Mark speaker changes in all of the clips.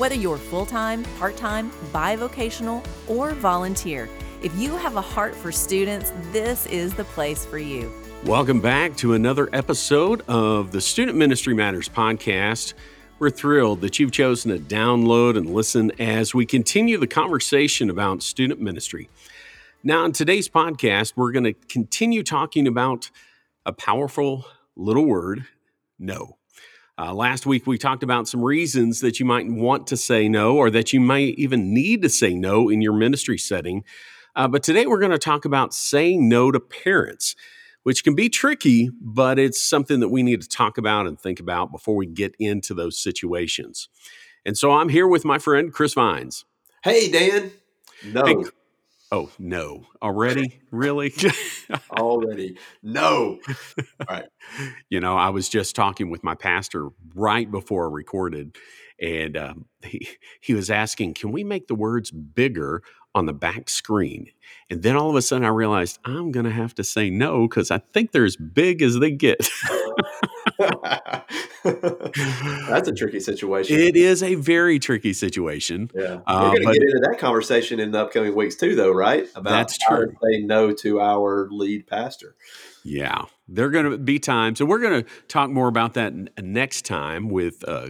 Speaker 1: Whether you're full time, part time, bivocational, or volunteer, if you have a heart for students, this is the place for you.
Speaker 2: Welcome back to another episode of the Student Ministry Matters podcast. We're thrilled that you've chosen to download and listen as we continue the conversation about student ministry. Now, in today's podcast, we're going to continue talking about a powerful little word no. Uh, last week, we talked about some reasons that you might want to say no or that you might even need to say no in your ministry setting. Uh, but today, we're going to talk about saying no to parents, which can be tricky, but it's something that we need to talk about and think about before we get into those situations. And so I'm here with my friend, Chris Vines.
Speaker 3: Hey, Dan.
Speaker 2: No. Hey, Oh no! Already? really?
Speaker 3: Already? No! All right.
Speaker 2: You know, I was just talking with my pastor right before I recorded, and um, he he was asking, "Can we make the words bigger on the back screen?" And then all of a sudden, I realized I'm going to have to say no because I think they're as big as they get.
Speaker 3: That's a tricky situation.
Speaker 2: It is a very tricky situation.
Speaker 3: Yeah, uh, we're going to get into that conversation in the upcoming weeks too, though, right?
Speaker 2: About that's true.
Speaker 3: say no to our lead pastor.
Speaker 2: Yeah, there are going to be times, and we're going to talk more about that next time with uh,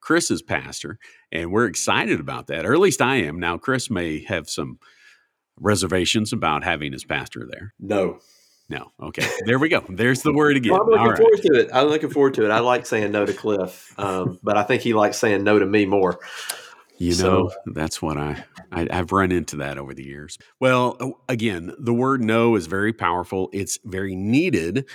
Speaker 2: Chris's pastor, and we're excited about that, or at least I am. Now, Chris may have some reservations about having his pastor there.
Speaker 3: No,
Speaker 2: no. Okay. There we go. There's the word again.
Speaker 3: Well, I'm looking All forward right. to it. I'm looking forward to it. I like saying no to Cliff, um, but I think he likes saying no to me more.
Speaker 2: You know, so, that's what I, I have run into that over the years. Well, again, the word no is very powerful. It's very needed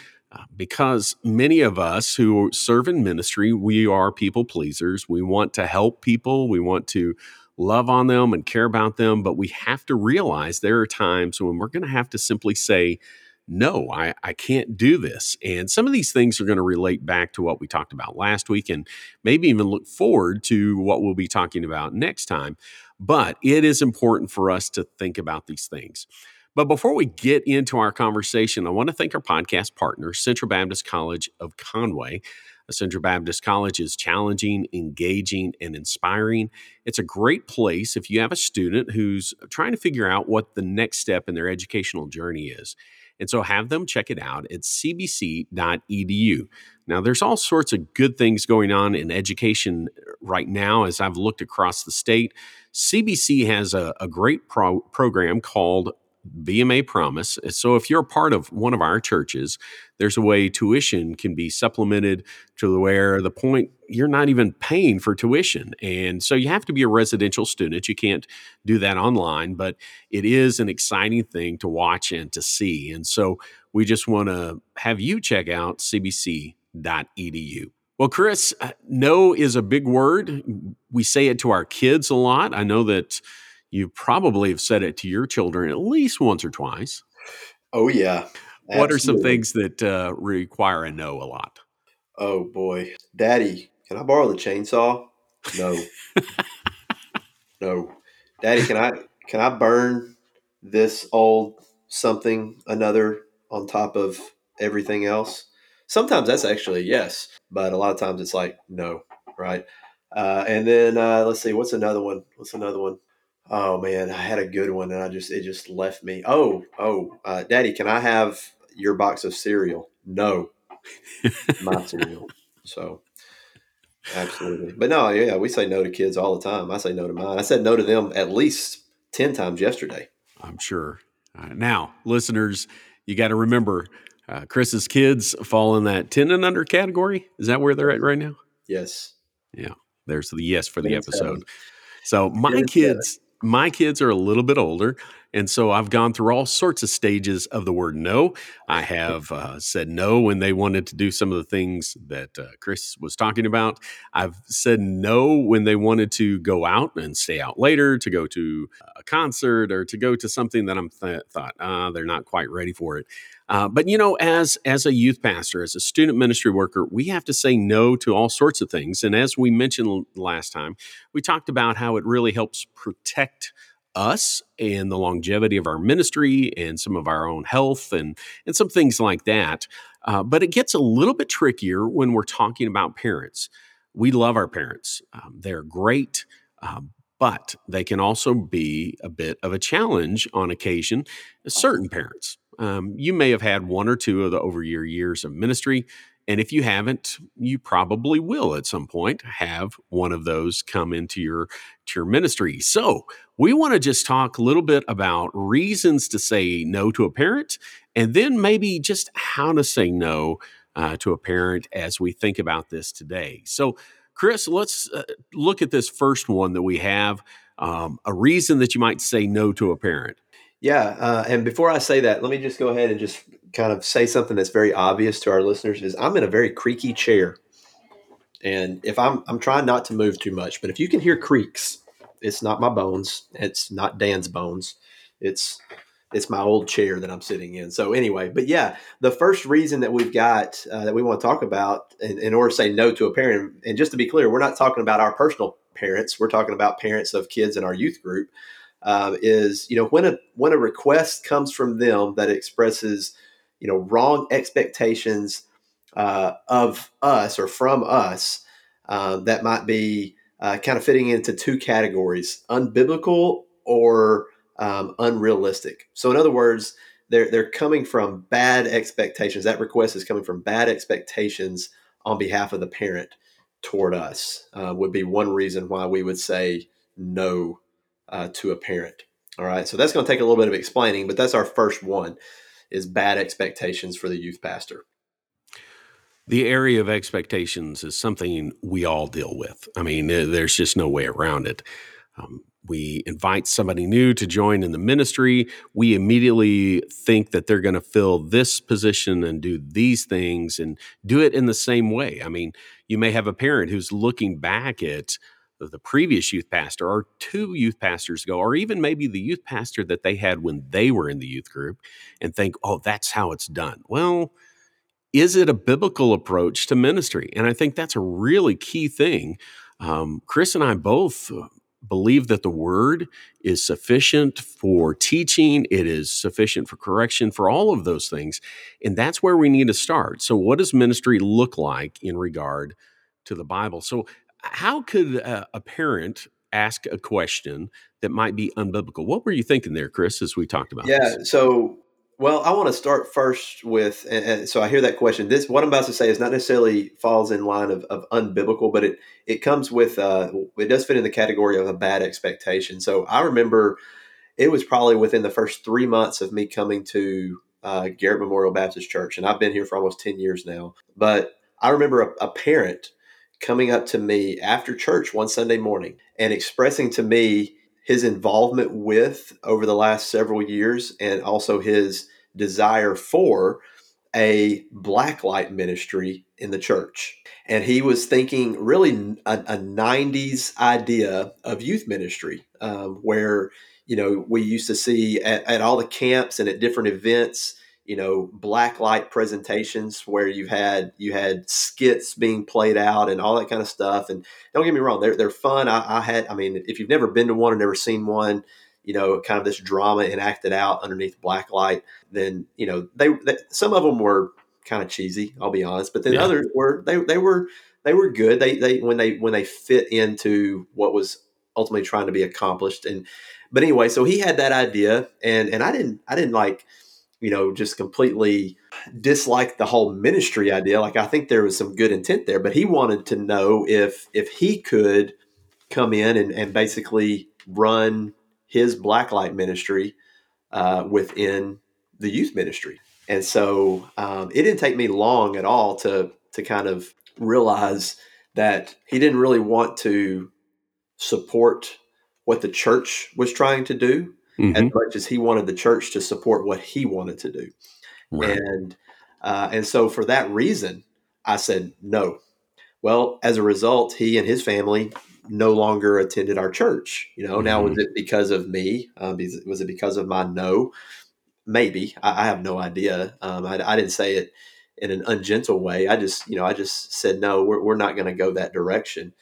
Speaker 2: because many of us who serve in ministry, we are people pleasers. We want to help people. We want to love on them and care about them, but we have to realize there are times when we're going to have to simply say no, I, I can't do this. And some of these things are going to relate back to what we talked about last week and maybe even look forward to what we'll be talking about next time. But it is important for us to think about these things. But before we get into our conversation, I want to thank our podcast partner, Central Baptist College of Conway. Uh, Central Baptist College is challenging, engaging, and inspiring. It's a great place if you have a student who's trying to figure out what the next step in their educational journey is. And so have them check it out at cbc.edu. Now, there's all sorts of good things going on in education right now as I've looked across the state. CBC has a, a great pro- program called BMA Promise. So if you're part of one of our churches, there's a way tuition can be supplemented to the where the point you're not even paying for tuition. And so you have to be a residential student. You can't do that online, but it is an exciting thing to watch and to see. And so we just want to have you check out cbc.edu. Well, Chris, uh, no is a big word. We say it to our kids a lot. I know that you probably have said it to your children at least once or twice.
Speaker 3: Oh, yeah.
Speaker 2: Absolutely. What are some things that uh, require a no a lot?
Speaker 3: Oh, boy. Daddy, can I borrow the chainsaw? No. no. Daddy, can I can I burn this old something another on top of everything else? Sometimes that's actually yes, but a lot of times it's like no, right? Uh, and then uh, let's see, what's another one? What's another one? Oh man, I had a good one and I just it just left me. Oh, oh, uh, Daddy, can I have your box of cereal? No, my cereal. So, absolutely. But no, yeah, we say no to kids all the time. I say no to mine. I said no to them at least ten times yesterday.
Speaker 2: I'm sure. Uh, now, listeners, you got to remember, uh, Chris's kids fall in that ten and under category. Is that where they're at right now?
Speaker 3: Yes.
Speaker 2: Yeah. There's the yes for the episode. So my kids my kids are a little bit older. And so I've gone through all sorts of stages of the word no. I have uh, said no when they wanted to do some of the things that uh, Chris was talking about. I've said no when they wanted to go out and stay out later, to go to a concert or to go to something that I'm th- thought uh, they're not quite ready for it. Uh, but you know, as as a youth pastor, as a student ministry worker, we have to say no to all sorts of things. And as we mentioned last time, we talked about how it really helps protect us and the longevity of our ministry and some of our own health and and some things like that. Uh, but it gets a little bit trickier when we're talking about parents. We love our parents; um, they're great. Um, but they can also be a bit of a challenge on occasion. Certain parents, um, you may have had one or two of the over your years of ministry. And if you haven't, you probably will at some point have one of those come into your, to your ministry. So we want to just talk a little bit about reasons to say no to a parent and then maybe just how to say no uh, to a parent as we think about this today. So, Chris, let's uh, look at this first one that we have um, a reason that you might say no to a parent.
Speaker 3: Yeah, uh, and before I say that, let me just go ahead and just kind of say something that's very obvious to our listeners: is I'm in a very creaky chair, and if I'm I'm trying not to move too much, but if you can hear creaks, it's not my bones, it's not Dan's bones, it's it's my old chair that I'm sitting in. So anyway, but yeah, the first reason that we've got uh, that we want to talk about in, in order to say no to a parent, and just to be clear, we're not talking about our personal parents. We're talking about parents of kids in our youth group uh, is you know when a when a request comes from them that expresses you know wrong expectations uh, of us or from us uh, that might be uh, kind of fitting into two categories unbiblical or um, unrealistic. So in other words they're they're coming from bad expectations. That request is coming from bad expectations on behalf of the parent toward us uh, would be one reason why we would say no uh, to a parent. All right, so that's going to take a little bit of explaining, but that's our first one: is bad expectations for the youth pastor.
Speaker 2: The area of expectations is something we all deal with. I mean, there's just no way around it. Um, we invite somebody new to join in the ministry. We immediately think that they're going to fill this position and do these things and do it in the same way. I mean, you may have a parent who's looking back at the previous youth pastor or two youth pastors ago, or even maybe the youth pastor that they had when they were in the youth group and think, oh, that's how it's done. Well, is it a biblical approach to ministry? And I think that's a really key thing. Um, Chris and I both uh, believe that the word is sufficient for teaching, it is sufficient for correction, for all of those things. And that's where we need to start. So, what does ministry look like in regard to the Bible? So, how could a, a parent ask a question that might be unbiblical? What were you thinking there, Chris, as we talked about?
Speaker 3: Yeah.
Speaker 2: This?
Speaker 3: So, well, I want to start first with, and, and, so I hear that question. This, what I'm about to say, is not necessarily falls in line of, of unbiblical, but it it comes with, uh, it does fit in the category of a bad expectation. So I remember it was probably within the first three months of me coming to uh, Garrett Memorial Baptist Church, and I've been here for almost ten years now. But I remember a, a parent coming up to me after church one Sunday morning and expressing to me his involvement with over the last several years and also his desire for a blacklight ministry in the church. And he was thinking really a, a 90s idea of youth ministry um, where, you know, we used to see at, at all the camps and at different events you know black light presentations where you had you had skits being played out and all that kind of stuff. And don't get me wrong they're, they're fun. I, I, had i mean if you've never been to one or never seen one you know kind of this drama enacted out underneath black light then you know they, they some of them were kind of cheesy i'll be honest but then yeah. others were they, they were they were good. They they when they when they fit into what was ultimately trying to be accomplished. And but anyway so he had that idea and and i didn't i didn't like you know, just completely disliked the whole ministry idea. Like I think there was some good intent there, but he wanted to know if if he could come in and, and basically run his blacklight ministry uh, within the youth ministry. And so um, it didn't take me long at all to to kind of realize that he didn't really want to support what the church was trying to do mm-hmm. as much as he wanted the church to support what he wanted to do. Right. And uh, and so for that reason, I said no. Well, as a result, he and his family no longer attended our church. You know, mm-hmm. now was mm-hmm. it because of me? Um, was it because of my no? Maybe I, I have no idea. Um, I, I, didn't say it in an ungentle way. I just, you know, I just said no. We're, we're not going to go that direction.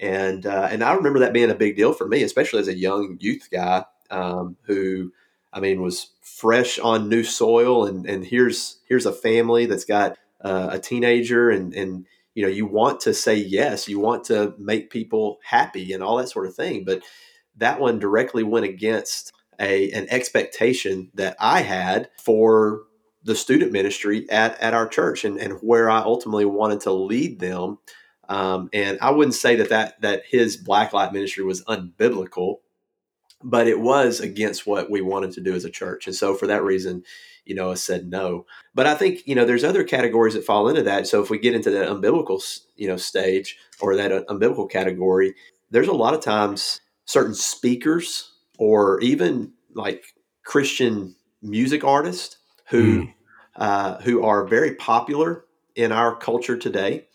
Speaker 3: And uh, and I remember that being a big deal for me, especially as a young youth guy um, who, I mean, was fresh on new soil. And and here's here's a family that's got uh, a teenager and and you know you want to say yes. You want to make people happy and all that sort of thing. But that one directly went against a an expectation that i had for the student ministry at, at our church and, and where i ultimately wanted to lead them. Um, and i wouldn't say that, that that his blacklight ministry was unbiblical but it was against what we wanted to do as a church and so for that reason you know, I said no. But I think, you know, there's other categories that fall into that. So if we get into that umbilical, you know, stage or that uh, umbilical category, there's a lot of times certain speakers or even like Christian music artists who mm. uh, who are very popular in our culture today.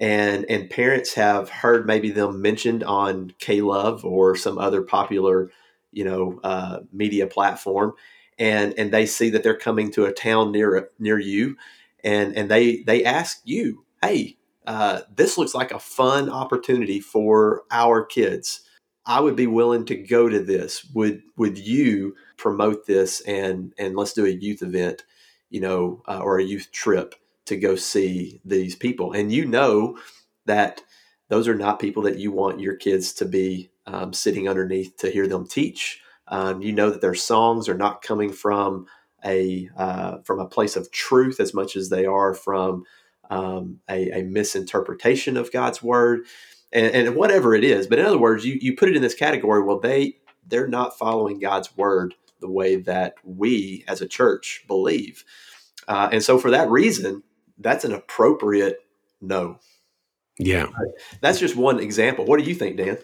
Speaker 3: And and parents have heard maybe them mentioned on K Love or some other popular, you know, uh, media platform, and and they see that they're coming to a town near near you, and and they they ask you, hey, uh, this looks like a fun opportunity for our kids. I would be willing to go to this. Would would you promote this and and let's do a youth event, you know, uh, or a youth trip to go see these people? And you know that those are not people that you want your kids to be um, sitting underneath to hear them teach um, you know that their songs are not coming from a uh, from a place of truth as much as they are from um, a, a, misinterpretation of God's word, and, and, whatever it is. But in other words, you you put it in this category. Well, they they're not following God's word the way that we as a church believe, uh, and so for that reason, that's an appropriate no.
Speaker 2: Yeah,
Speaker 3: that's just one example. What do you think, Dan?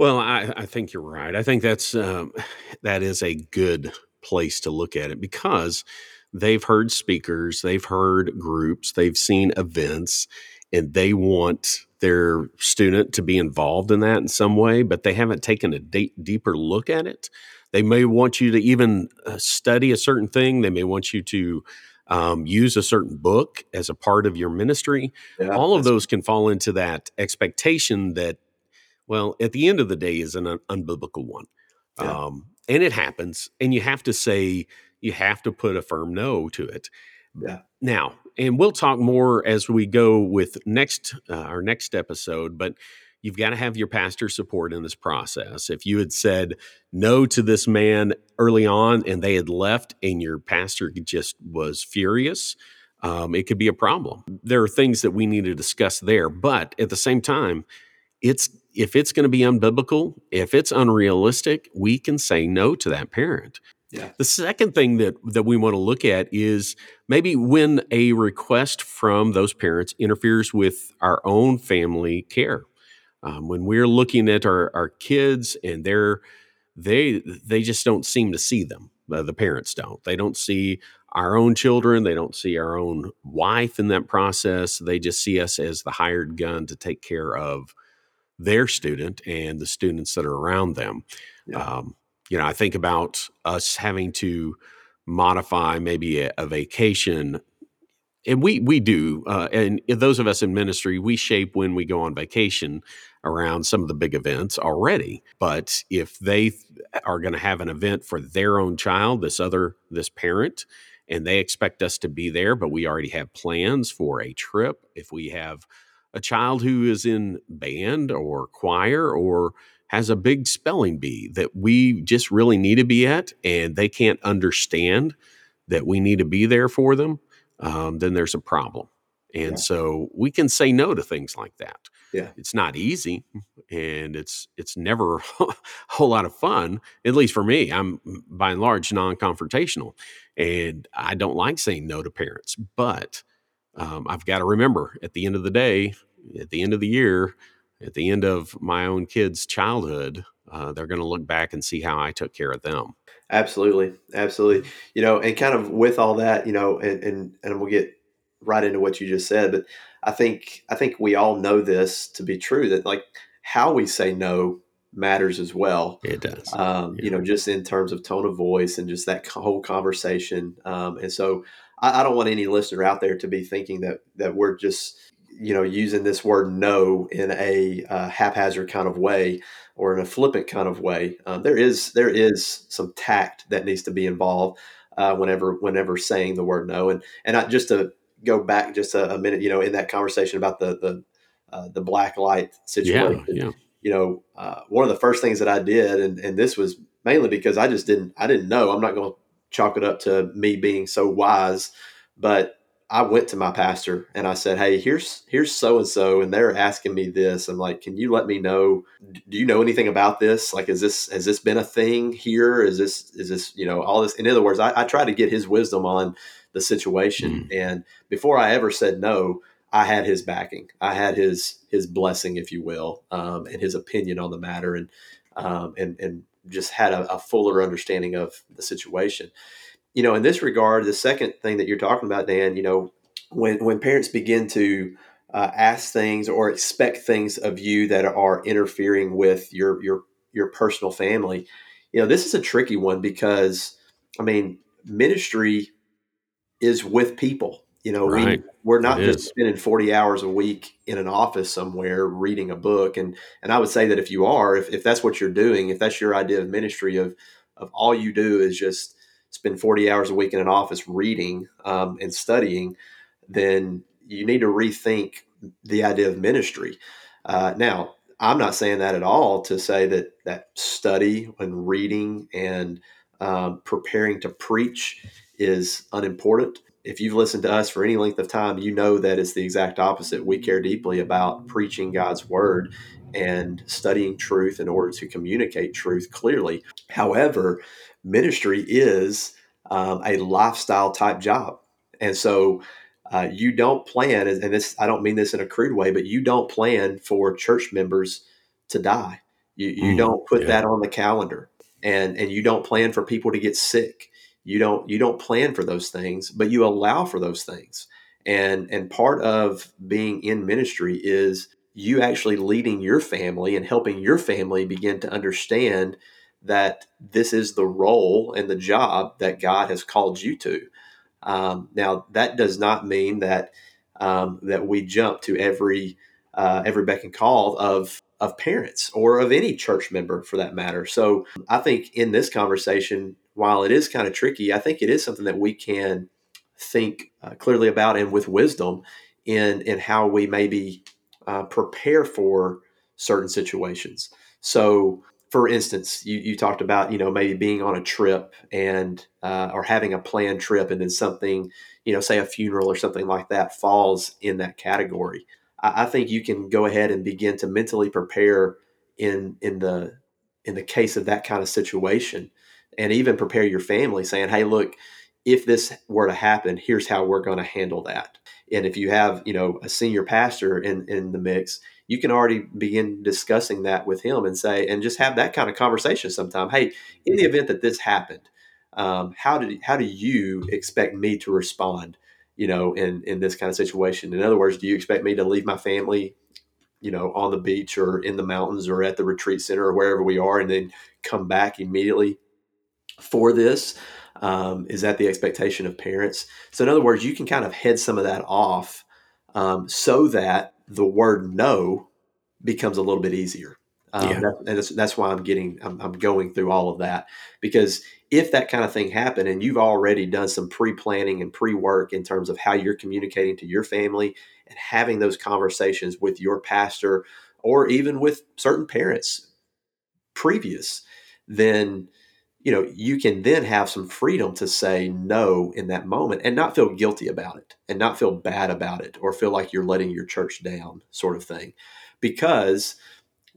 Speaker 2: Well, I, I think you're right. I think that's um, that is a good place to look at it because they've heard speakers, they've heard groups, they've seen events, and they want their student to be involved in that in some way, but they haven't taken a de- deeper look at it. They may want you to even uh, study a certain thing. They may want you to um, use a certain book as a part of your ministry. Yeah, All of those can fall into that expectation that well, at the end of the day, is an un- unbiblical one. Yeah. Um, and it happens. And you have to say, you have to put a firm no to it.
Speaker 3: Yeah.
Speaker 2: Now, and we'll talk more as we go with next uh, our next episode, but you've got to have your pastor support in this process. If you had said no to this man early on and they had left and your pastor just was furious, um, it could be a problem. There are things that we need to discuss there, but at the same time, it's if it's going to be unbiblical, if it's unrealistic, we can say no to that parent.
Speaker 3: Yeah.
Speaker 2: The second thing that that we want to look at is maybe when a request from those parents interferes with our own family care. Um, when we're looking at our, our kids and they're they they just don't seem to see them. Uh, the parents don't. They don't see our own children. They don't see our own wife in that process. They just see us as the hired gun to take care of their student and the students that are around them. Yeah. Um, you know, I think about us having to modify maybe a, a vacation, and we we do. Uh, and those of us in ministry, we shape when we go on vacation around some of the big events already. But if they are going to have an event for their own child, this other this parent, and they expect us to be there, but we already have plans for a trip. If we have a child who is in band or choir or has a big spelling bee that we just really need to be at and they can't understand that we need to be there for them, um, then there's a problem. And yeah. so we can say no to things like that.
Speaker 3: Yeah.
Speaker 2: It's not easy and it's it's never a whole lot of fun, at least for me. I'm by and large non-confrontational and I don't like saying no to parents, but um, I've got to remember at the end of the day, at the end of the year, at the end of my own kid's childhood, uh, they're going to look back and see how I took care of them.
Speaker 3: Absolutely, absolutely. You know, and kind of with all that, you know, and and, and we'll get right into what you just said, but I think I think we all know this to be true that like how we say no matters as well.
Speaker 2: It does.
Speaker 3: Um, yeah. You know, just in terms of tone of voice and just that whole conversation. Um, and so I, I, don't want any listener out there to be thinking that that we're just you know using this word no in a uh, haphazard kind of way or in a flippant kind of way. Um, there is there is some tact that needs to be involved uh, whenever whenever saying the word no. And and I, just to go back just a, a, minute, you know, in that conversation about the the uh, the black light situation.
Speaker 2: Yeah, yeah.
Speaker 3: You know, uh, one of the first things that I did, and and this was mainly because I just didn't I didn't know. I'm not going to chalk it up to me being so wise, but I went to my pastor and I said, "Hey, here's here's so and so, and they're asking me this. I'm like, can you let me know? Do you know anything about this? Like, is this has this been a thing here? Is this is this you know all this? In other words, I, I try to get his wisdom on the situation. Mm. And before I ever said no, I had his backing. I had his his blessing, if you will, um, and his opinion on the matter, and um, and and just had a, a fuller understanding of the situation you know, in this regard, the second thing that you're talking about, Dan, you know, when when parents begin to uh, ask things or expect things of you that are interfering with your your your personal family, you know, this is a tricky one because I mean, ministry is with people. You know, right. we we're not it just is. spending 40 hours a week in an office somewhere reading a book. And and I would say that if you are, if, if that's what you're doing, if that's your idea of ministry of of all you do is just spend 40 hours a week in an office reading um, and studying, then you need to rethink the idea of ministry. Uh, now, I'm not saying that at all to say that that study and reading and um, preparing to preach is unimportant. If you've listened to us for any length of time, you know that it's the exact opposite. We care deeply about preaching God's word and studying truth in order to communicate truth clearly. However, ministry is um, a lifestyle type job. And so uh, you don't plan, and this I don't mean this in a crude way, but you don't plan for church members to die. You, you mm, don't put yeah. that on the calendar, and and you don't plan for people to get sick. You don't you don't plan for those things, but you allow for those things. And and part of being in ministry is you actually leading your family and helping your family begin to understand that this is the role and the job that God has called you to. Um, now, that does not mean that um, that we jump to every uh, every beck and call of of parents or of any church member for that matter. So, I think in this conversation, while it is kind of tricky, I think it is something that we can think uh, clearly about and with wisdom in in how we maybe uh, prepare for certain situations. So, for instance, you, you talked about, you know, maybe being on a trip and, uh, or having a planned trip and then something, you know, say a funeral or something like that falls in that category. I, I think you can go ahead and begin to mentally prepare in, in the, in the case of that kind of situation and even prepare your family saying, Hey, look, if this were to happen, here's how we're going to handle that. And if you have, you know, a senior pastor in, in the mix, you can already begin discussing that with him and say, and just have that kind of conversation sometime. Hey, in the event that this happened, um, how did how do you expect me to respond? You know, in in this kind of situation. In other words, do you expect me to leave my family, you know, on the beach or in the mountains or at the retreat center or wherever we are, and then come back immediately for this? Um, is that the expectation of parents? So, in other words, you can kind of head some of that off um, so that the word no becomes a little bit easier. Um, yeah. that, that's, that's, why I'm getting, I'm, I'm, going through all of that because if that kind of thing happened and you've already done some pre planning and pre work in terms of how you're communicating to your family and having those conversations with your pastor or even with certain parents previous, then you know you can then have some freedom to say no in that moment and not feel guilty about it and not feel bad about it or feel like you're letting your church down sort of thing because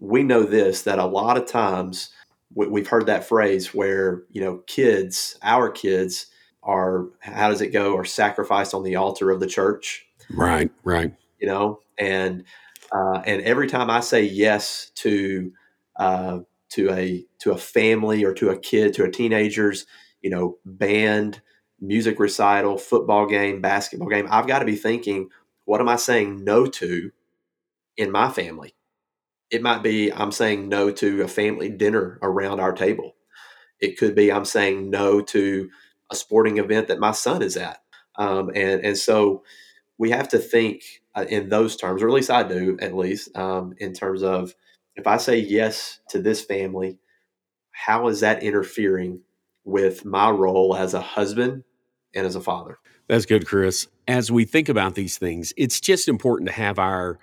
Speaker 3: we know this that a lot of times we've heard that phrase where you know kids our kids are how does it go are sacrificed on the altar of the church.
Speaker 2: Right right.
Speaker 3: You know and uh, and every time i say yes to uh, to a to a family or to a kid to a teenager's you know band music recital football game basketball game i've got to be thinking what am i saying no to in my family it might be i'm saying no to a family dinner around our table it could be i'm saying no to a sporting event that my son is at um, and and so we have to think uh, in those terms or at least i do at least um, in terms of if I say yes to this family, how is that interfering with my role as a husband and as a father?
Speaker 2: That's good, Chris. As we think about these things, it's just important to have our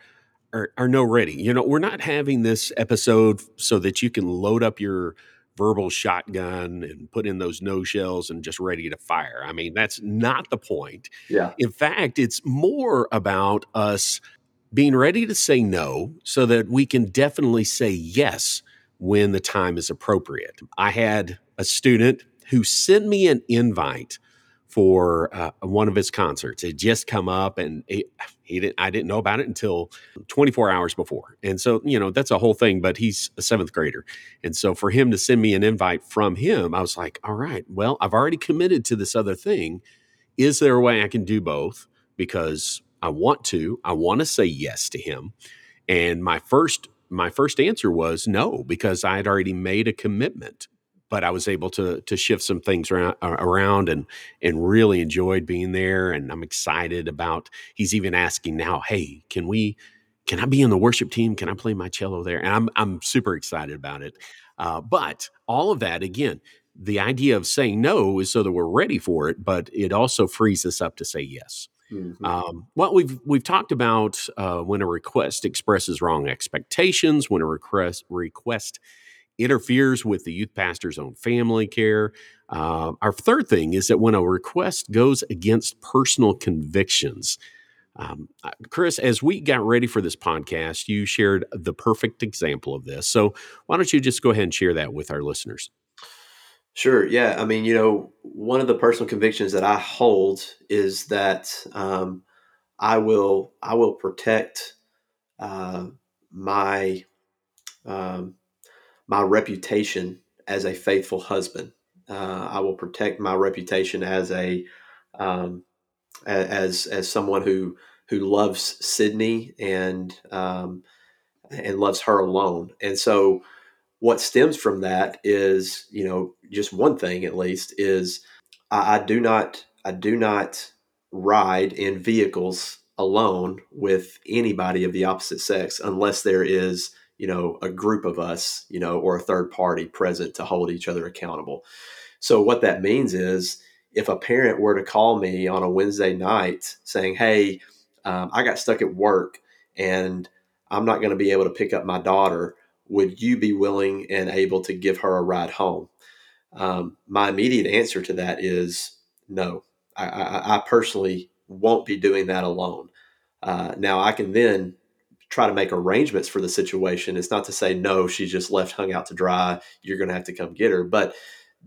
Speaker 2: our, our no ready. You know, we're not having this episode so that you can load up your verbal shotgun and put in those no shells and just ready to fire. I mean, that's not the point.
Speaker 3: Yeah.
Speaker 2: In fact, it's more about us being ready to say no so that we can definitely say yes when the time is appropriate. I had a student who sent me an invite for uh, one of his concerts. It just come up, and he, he didn't. I didn't know about it until 24 hours before. And so, you know, that's a whole thing. But he's a seventh grader, and so for him to send me an invite from him, I was like, all right, well, I've already committed to this other thing. Is there a way I can do both? Because I want to. I want to say yes to him. And my first my first answer was no because I had already made a commitment. But I was able to to shift some things around, around and and really enjoyed being there. And I'm excited about. He's even asking now, "Hey, can we? Can I be in the worship team? Can I play my cello there?" And I'm I'm super excited about it. Uh, but all of that again, the idea of saying no is so that we're ready for it, but it also frees us up to say yes. Mm-hmm. Um, well, we've we've talked about uh, when a request expresses wrong expectations, when a request request interferes with the youth pastor's own family care. Uh, our third thing is that when a request goes against personal convictions. Um, uh, Chris, as we got ready for this podcast, you shared the perfect example of this. So why don't you just go ahead and share that with our listeners?
Speaker 3: Sure. Yeah. I mean, you know, one of the personal convictions that I hold is that um, I will I will protect uh, my um, my reputation as a faithful husband. Uh, I will protect my reputation as a um, as as someone who who loves Sydney and um, and loves her alone. And so what stems from that is, you know, just one thing at least is I, I do not I do not ride in vehicles alone with anybody of the opposite sex unless there is you know a group of us you know or a third party present to hold each other accountable so what that means is if a parent were to call me on a wednesday night saying hey um, i got stuck at work and i'm not going to be able to pick up my daughter would you be willing and able to give her a ride home? Um, my immediate answer to that is no. I, I, I personally won't be doing that alone. Uh, now I can then try to make arrangements for the situation. It's not to say no, she's just left hung out to dry. You're going to have to come get her, but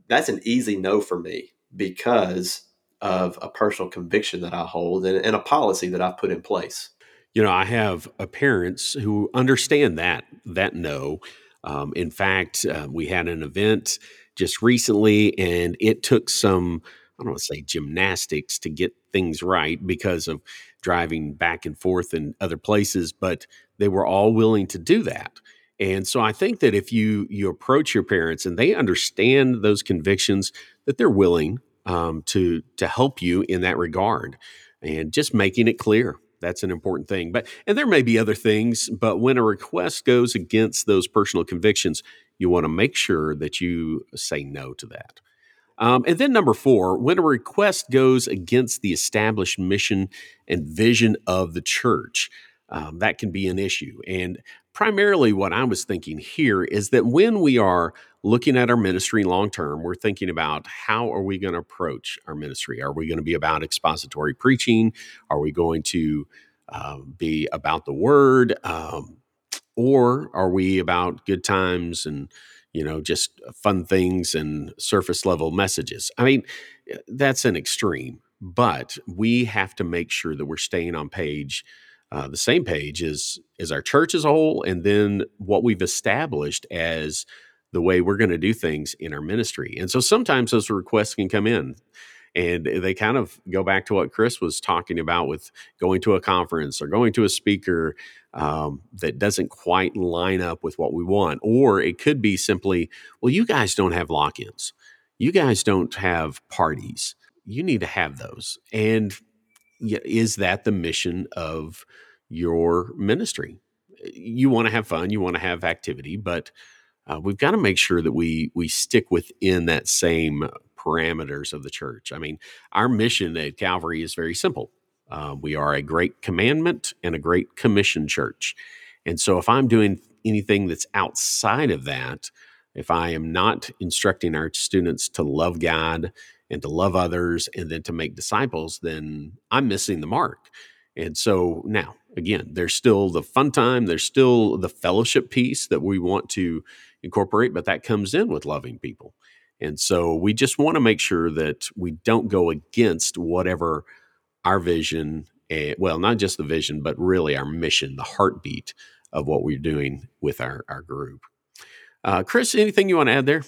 Speaker 3: that's an easy no for me because of a personal conviction that I hold and, and a policy that I've put in place
Speaker 2: you know, I have uh, parents who understand that that no. Um, in fact, uh, we had an event just recently, and it took some I don't want to say gymnastics to get things right because of driving back and forth in other places, but they were all willing to do that. And so I think that if you you approach your parents and they understand those convictions, that they're willing um, to to help you in that regard, and just making it clear that's an important thing. But and there may be other things, but when a request goes against those personal convictions, you want to make sure that you say no to that. Um, and then number four, when a request goes against the established mission and vision of the church, um, that can be an issue. And primarily, what I was thinking here is that when we are looking at our ministry long term, we're thinking about how are we going to approach our ministry? Are we going to be about expository preaching? Are we going to um, be about the word? Um, or are we about good times and you know just fun things and surface level messages i mean eh, that's an extreme but we have to make sure that we're staying on page uh, the same page as as our church as a whole and then what we've established as the way we're going to do things in our ministry. And so sometimes those requests can come in and they kind of go back to what Chris was talking about with going to a conference or going to a speaker um, that doesn't quite line up with what we want. Or it could be simply, well, you guys don't have lock ins, you guys don't have parties. You need to have those. And is that the mission of your ministry? You want to have fun, you want to have activity, but uh, we've got to make sure that we we stick within that same parameters of the church. I mean, our mission at Calvary is very simple. Uh, we are a great commandment and a great commission church. And so if I'm doing anything that's outside of that, if I am not instructing our students to love God and to love others and then to make disciples, then I'm missing the mark. And so now, again, there's still the fun time, there's still the fellowship piece that we want to incorporate, but that comes in with loving people. And so we just want to make sure that we don't go against whatever our vision, and, well, not just the vision, but really our mission, the heartbeat of what we're doing with our, our group. Uh, Chris, anything you want to add there?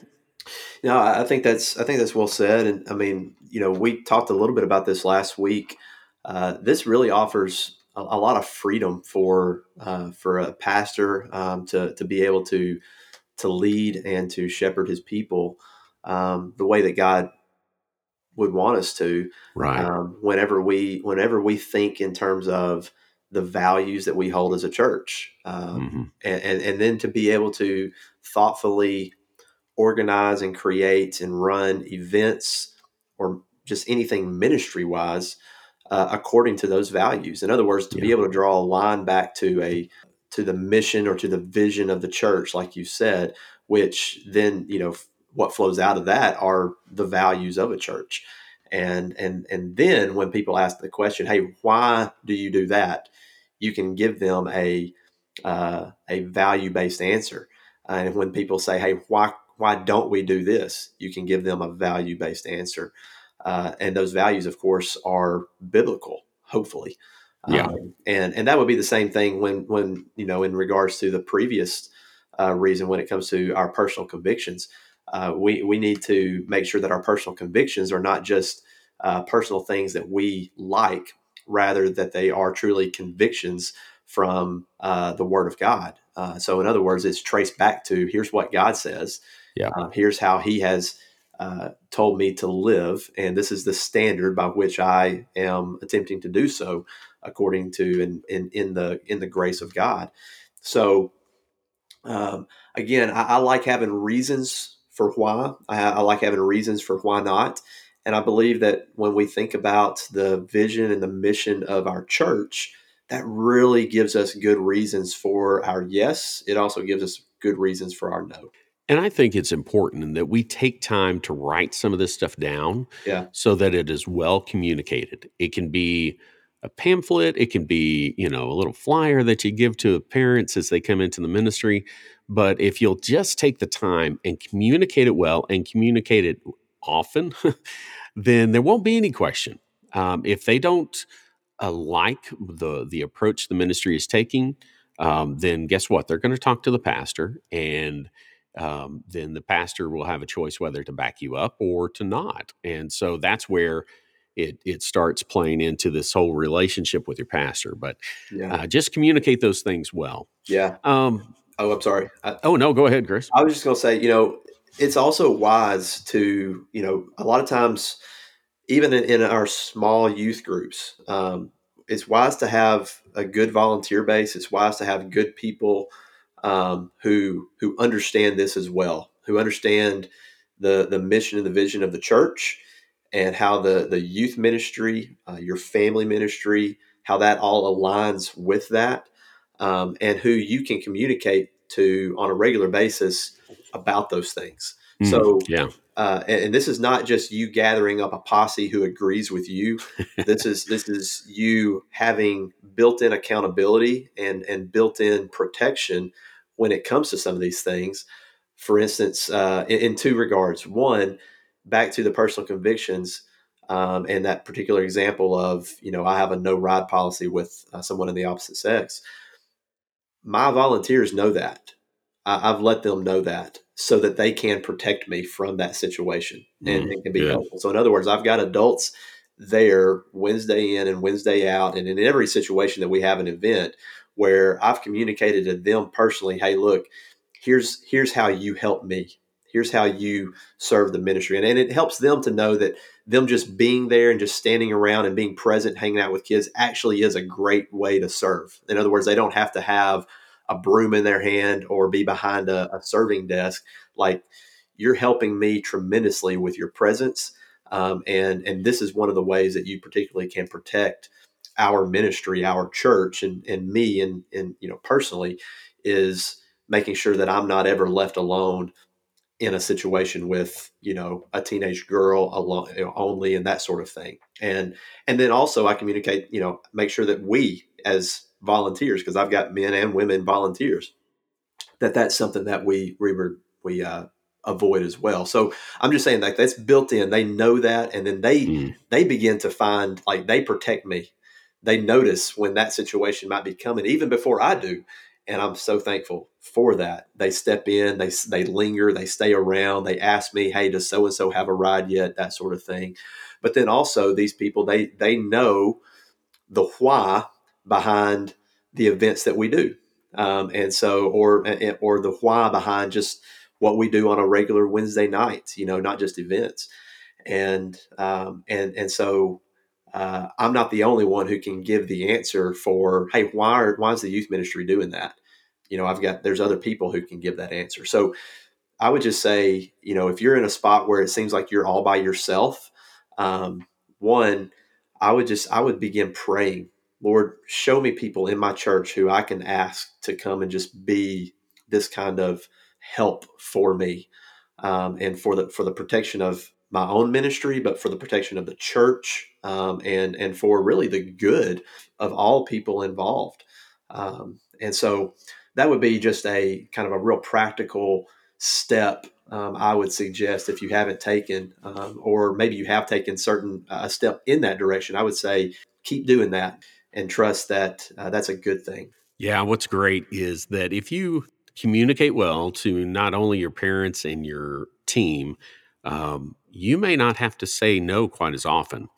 Speaker 3: No, I think that's I think that's well said. And I mean, you know, we talked a little bit about this last week. Uh, this really offers a, a, lot of freedom for uh, for a pastor um, to to be able to to lead and to shepherd his people um, the way that God would want us to.
Speaker 2: Right.
Speaker 3: Um, whenever we whenever we think in terms of the values that we hold as a church, um, mm-hmm. and, and and then to be able to thoughtfully organize and create and run events or just anything ministry wise uh, according to those values. In other words, to yeah. be able to draw a line back to a to the mission or to the vision of the church, like you said, which then you know what flows out of that are the values of a church. And and and then when people ask the question, "Hey, why do you do that?" You can give them a uh, a value based answer. And when people say, "Hey, why why don't we do this?" You can give them a value based answer. Uh, and those values, of course, are biblical. Hopefully,
Speaker 2: yeah. Um,
Speaker 3: and and that would be the same thing when when you know in regards to the previous uh, reason when it comes to our personal convictions uh, we we need to make sure that our personal convictions are not just uh, personal things that we like, rather that they are truly convictions from uh, the Word of God. Uh, so, in other words, it's traced back to here's what God says.
Speaker 2: Yeah.
Speaker 3: Uh, here's how He has uh, told me to live, and this is the standard by which I am attempting to do so, according to in in, in the in the grace of God. So. Um, again, I, I like having reasons for why. I, I like having reasons for why not. And I believe that when we think about the vision and the mission of our church, that really gives us good reasons for our yes. It also gives us good reasons for our no.
Speaker 2: And I think it's important that we take time to write some of this stuff down
Speaker 3: yeah.
Speaker 2: so that it is well communicated. It can be a pamphlet, it can be, you know, a little flyer that you give to parents as they come into the ministry. But if you'll just take the time and communicate it well and communicate it often, then there won't be any question. Um, if they don't uh, like the the approach the ministry is taking, um, then guess what? They're going to talk to the pastor, and um, then the pastor will have a choice whether to back you up or to not. And so that's where it it starts playing into this whole relationship with your pastor. But yeah. uh, just communicate those things well.
Speaker 3: Yeah. Um, Oh, I'm sorry.
Speaker 2: I, oh no, go ahead, Chris.
Speaker 3: I was just going to say, you know, it's also wise to, you know, a lot of times, even in, in our small youth groups, um, it's wise to have a good volunteer base. It's wise to have good people um, who who understand this as well, who understand the the mission and the vision of the church, and how the the youth ministry, uh, your family ministry, how that all aligns with that um, and who you can communicate to on a regular basis about those things. Mm, so,
Speaker 2: yeah.
Speaker 3: Uh, and, and, this is not just you gathering up a posse who agrees with you. this is this is you having built-in accountability and and built-in protection when it comes to some of these things. For instance, uh, in, in, two regards. One, back to the personal convictions. Um, and that particular example of, you know, I have a no ride policy with uh, someone in the opposite sex my volunteers know that. I, have let them know that. so that they can protect me from that situation and,
Speaker 2: Mm,
Speaker 3: and can be
Speaker 2: good.
Speaker 3: helpful. So, in other words, I've got adults there Wednesday in and Wednesday out, and in every situation that we have an event where I've communicated to them personally, hey, look, here's here's how you help me. Here's how you serve the ministry. And, and it helps them to know that them just being there and just standing around and being present, hanging out with kids actually is a great way to serve. In other words, they don't have to have a broom in their hand or be behind a, a serving desk. Like you're helping me tremendously with your presence. Um, and and this is one of the ways that you particularly can protect our ministry, our church, and and me, and and you know personally, is making sure that I'm not ever left alone in a situation with you know a teenage girl alone you know, only and that sort of thing. And and then also i communicate you know make sure that we as volunteers because i've got men and women volunteers that that's something that we we we uh, avoid as well. So i'm just saying that that's built in. They know that and then they
Speaker 2: Mm.
Speaker 3: they begin to find like they protect me. They notice when that situation might be coming even before i do and i'm so thankful for that. They step in they they linger they stay around they ask me hey does so and so have a ride yet? that sort of thing. But then also these people they they know the why behind the events that we do. Um, and so or or the why behind just what we do on a regular wednesday night you know not just events. And um, and and so uh, I'm not the only one who can give the answer for hey why are, why is the youth ministry doing that? You know I've got there's other people who can give that answer. So I would just say you know if you're in a spot where it seems like you're all by yourself um, one I would just I would begin praying Lord show me people in my church who I can ask to come and just be this kind of help for me um, and for the for the protection of my own ministry, but for the protection of the church um, and and for really the good of all people involved. Um, and so that would be just a kind of a real practical step. Um, I would suggest if you haven't taken, um, or maybe you have taken certain a uh, step in that direction, I would say keep doing that and trust that uh, that's a good thing.
Speaker 2: Yeah, what's great is that if you communicate well to not only your parents and your team, um, you may not have to say no quite as often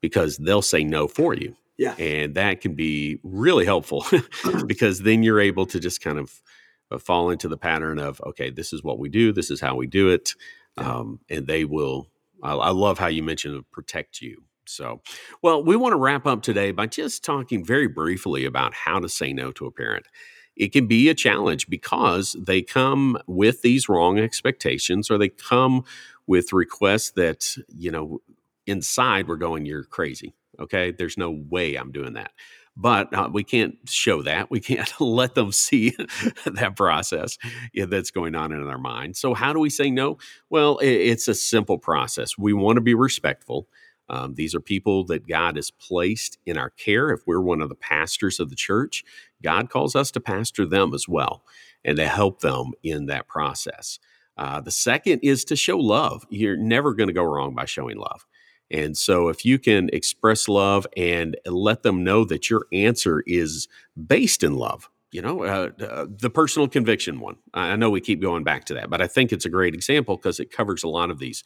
Speaker 2: because they'll say no for you.
Speaker 3: Yeah.
Speaker 2: And that can be really helpful because then you're able to just kind of uh, fall into the pattern of, okay, this is what we do, this is how we do it.
Speaker 3: Yeah.
Speaker 2: Um, and they will, I, I love how you mentioned protect you. So, well, we want to wrap up today by just talking very briefly about how to say no to a parent. It can be a challenge because they come with these wrong expectations or they come with requests that, you know, inside we're going, you're crazy. Okay. There's no way I'm doing that. But uh, we can't show that. We can't let them see that process that's going on in our mind. So, how do we say no? Well, it, it's a simple process. We want to be respectful. Um, these are people that God has placed in our care. If we're one of the pastors of the church, God calls us to pastor them as well and to help them in that process. Uh, the second is to show love. You're never going to go wrong by showing love. And so, if you can express love and let them know that your answer is based in love, you know, uh, uh, the personal conviction one. I know we keep going back to that, but I think it's a great example because it covers a lot of these.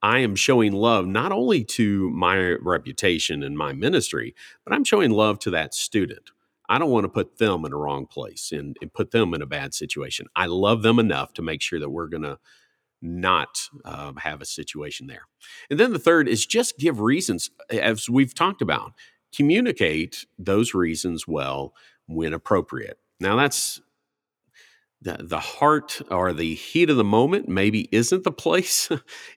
Speaker 2: I am showing love not only to my reputation and my ministry, but I'm showing love to that student. I don't want to put them in a wrong place and, and put them in a bad situation. I love them enough to make sure that we're going to not um, have a situation there. And then the third is just give reasons, as we've talked about, communicate those reasons well when appropriate. Now, that's the, the heart or the heat of the moment maybe isn't the place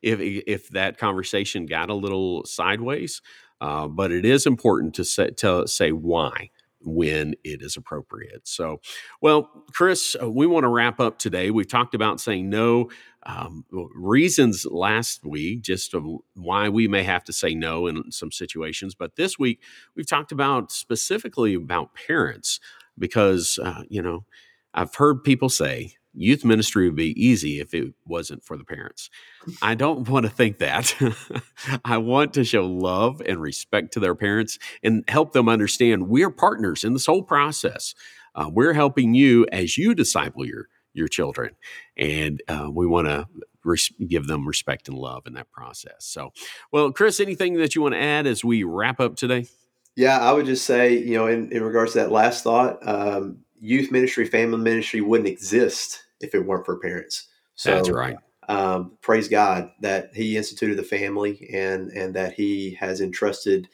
Speaker 2: if if that conversation got a little sideways uh, but it is important to say, to say why when it is appropriate. So well chris uh, we want to wrap up today. We've talked about saying no um, reasons last week just why we may have to say no in some situations but this week we've talked about specifically about parents because uh, you know I've heard people say youth ministry would be easy if it wasn't for the parents. I don't want to think that. I want to show love and respect to their parents and help them understand we're partners in this whole process. Uh, we're helping you as you disciple your your children, and uh, we want to res- give them respect and love in that process. So, well, Chris, anything that you want to add as we wrap up today?
Speaker 3: Yeah, I would just say, you know, in, in regards to that last thought, um, youth ministry, family ministry wouldn't exist if it weren't for parents.
Speaker 2: So, That's right.
Speaker 3: Um, praise God that He instituted the family and and that He has entrusted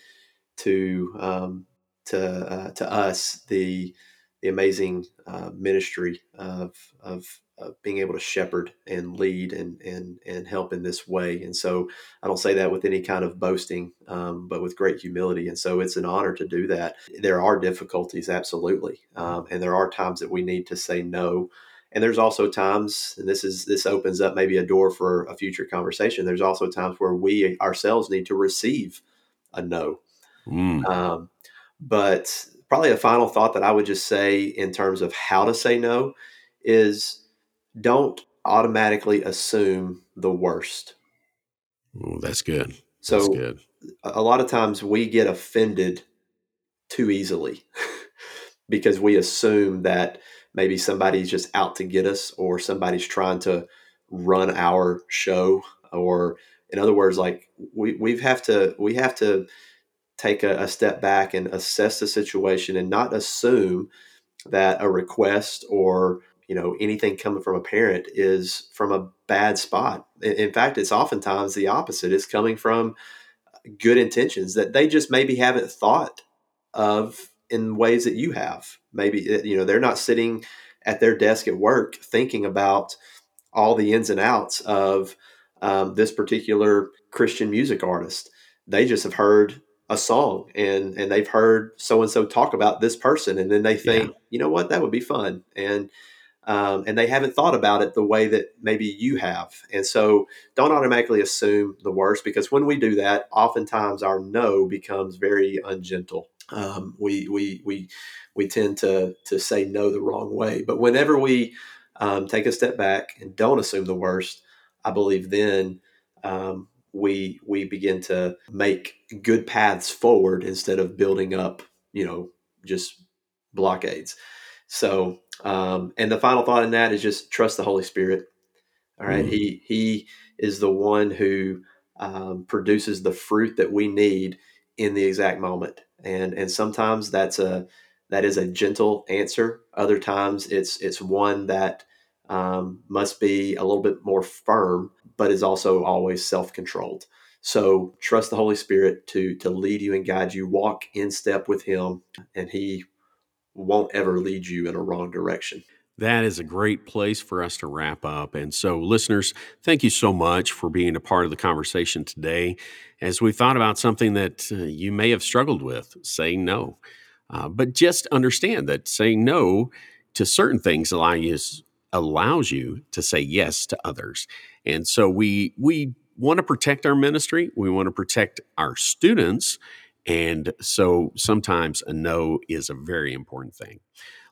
Speaker 3: to um, to uh, to us the the amazing uh, ministry of of uh, being able to shepherd and lead and and and help in this way. And so I don't say that with any kind of boasting, um, but with great humility. And so it's an honor to do that. There are difficulties, absolutely, um, and there are times that we need to say no. And there's also times, and this is this opens up maybe a door for a future conversation. There's also times where we ourselves need to receive a no. Mm. Um, but probably a final thought that I would just say in terms of how to say no is don't automatically assume the worst.
Speaker 2: Oh, that's good.
Speaker 3: So
Speaker 2: that's good.
Speaker 3: a lot of times we get offended too easily because we assume that maybe somebody's just out to get us or somebody's trying to run our show or in other words like we we have to we have to take a, a step back and assess the situation and not assume that a request or you know anything coming from a parent is from a bad spot. In fact it's oftentimes the opposite. It's coming from good intentions that they just maybe haven't thought of in ways that you have. Maybe uh, you know they're not sitting at their desk at work thinking about all the ins and outs of um, this particular christian music artist. They just have heard a song and and they've heard so and so talk about this person and then they think yeah. you know what? That would be fun. And um, and they haven't thought about it the way that maybe you have. And so don't automatically assume the worst because when we do that, oftentimes our no becomes very ungentle. Um, we, we, we, we tend to, to say no the wrong way. But whenever we um, take a step back and don't assume the worst, I believe then um, we, we begin to make good paths forward instead of building up, you know, just blockades. So, um, and the final thought in that is just trust the Holy Spirit. All right? mm-hmm. he he is the one who um, produces the fruit that we need in the exact moment, and and sometimes that's a that is a gentle answer. Other times it's it's one that um, must be a little bit more firm, but is also always self controlled. So trust the Holy Spirit to to lead you and guide you. Walk in step with Him, and He won't ever lead you in a wrong direction.
Speaker 2: That is a great place for us to wrap up. And so, listeners, thank you so much for being a part of the conversation today as we thought about something that uh, you may have struggled with saying no. Uh, but just understand that saying no to certain things allows, allows you to say yes to others. And so, we, we want to protect our ministry, we want to protect our students and so sometimes a no is a very important thing.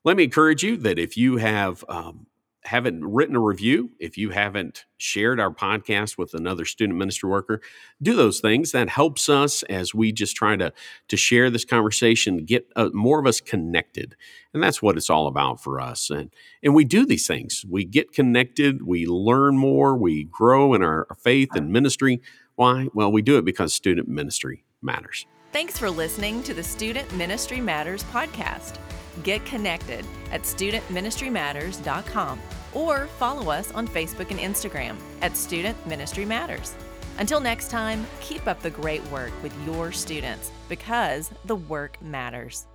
Speaker 2: Let me encourage you that if you have um, haven't written a review, if you haven't shared our podcast with another student ministry worker, do those things. That helps us as we just try to to share this conversation, get uh, more of us connected, and that's what it's all about for us. And and we do these things. We get connected. We learn more. We grow in our faith and ministry. Why? Well, we do it because student ministry matters.
Speaker 1: Thanks for listening to the Student Ministry Matters podcast. Get connected at studentministrymatters.com or follow us on Facebook and Instagram at Student Ministry Matters. Until next time, keep up the great work with your students because the work matters.